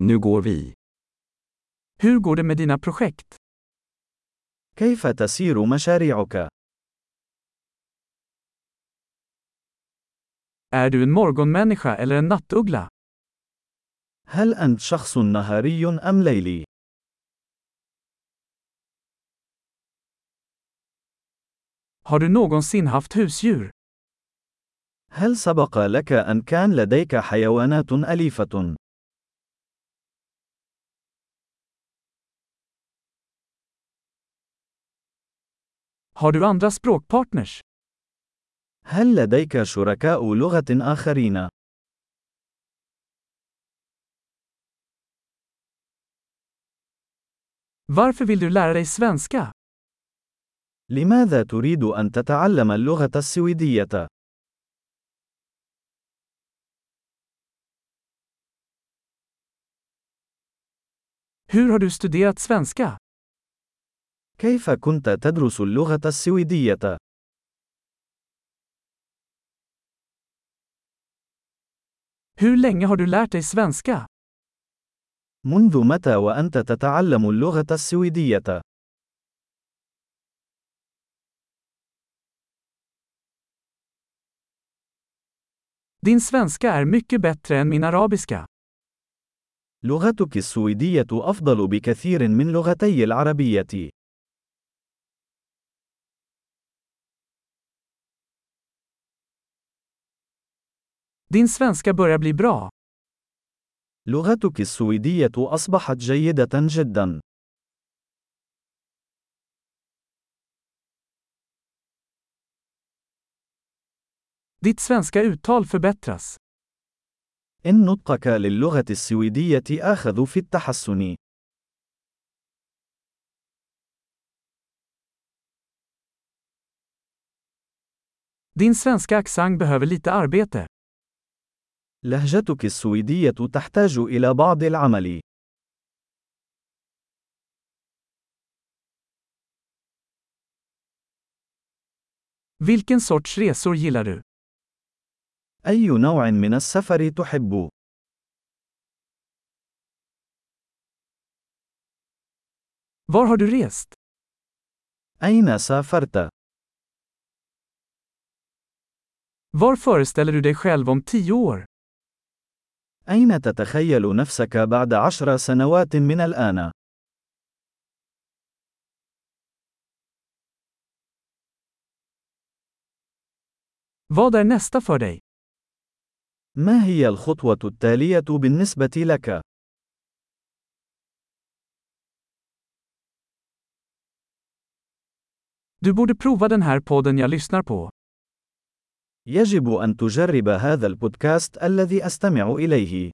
Nu går vi. Hur går det med dina projekt? كيف تسير مشاريعك؟ Är du en morgonmänniska eller en nattuggla? هل أنت شخص نهاري أم ليلي؟ Har du någonsin haft husdjur? هل سبق لك أن كان لديك حيوانات أليفة؟ Har du andra språkpartners? هل لديك شركاء لغة آخرين؟ Varför vill du lära dig svenska? لماذا تريد أن تتعلم اللغة السويدية؟ Hur har du studerat svenska? كيف كنت تدرس اللغة السويدية؟ Hur länge har du lärt dig svenska? منذ متى وأنت تتعلم اللغة السويدية؟ Din svenska är mycket bättre än min arabiska. لغتك السويدية أفضل بكثير من لغتي العربية. Din svenska börjar bli bra. لغتك السويدية أصبحت جيدة جدا. Ditt svenska uttal förbättras. إن نطقك للغة السويدية آخذ في التحسن. Din svenska accent behöver lite arbete. لهجتك السويدية تحتاج إلى بعض العمل. Vilken sorts resor gillar du? أي نوع من السفر تحب؟ Var har du rest? أين سافرت؟ Var föreställer du dig själv om tio år? أين تتخيل نفسك بعد عشر سنوات من الآن؟ Vad är nästa för dig? ما هي الخطوة التالية بالنسبة لك؟ Du borde prova den här podden jag lyssnar på. يجب أن تجرب هذا البودكاست الذي أستمع إليه.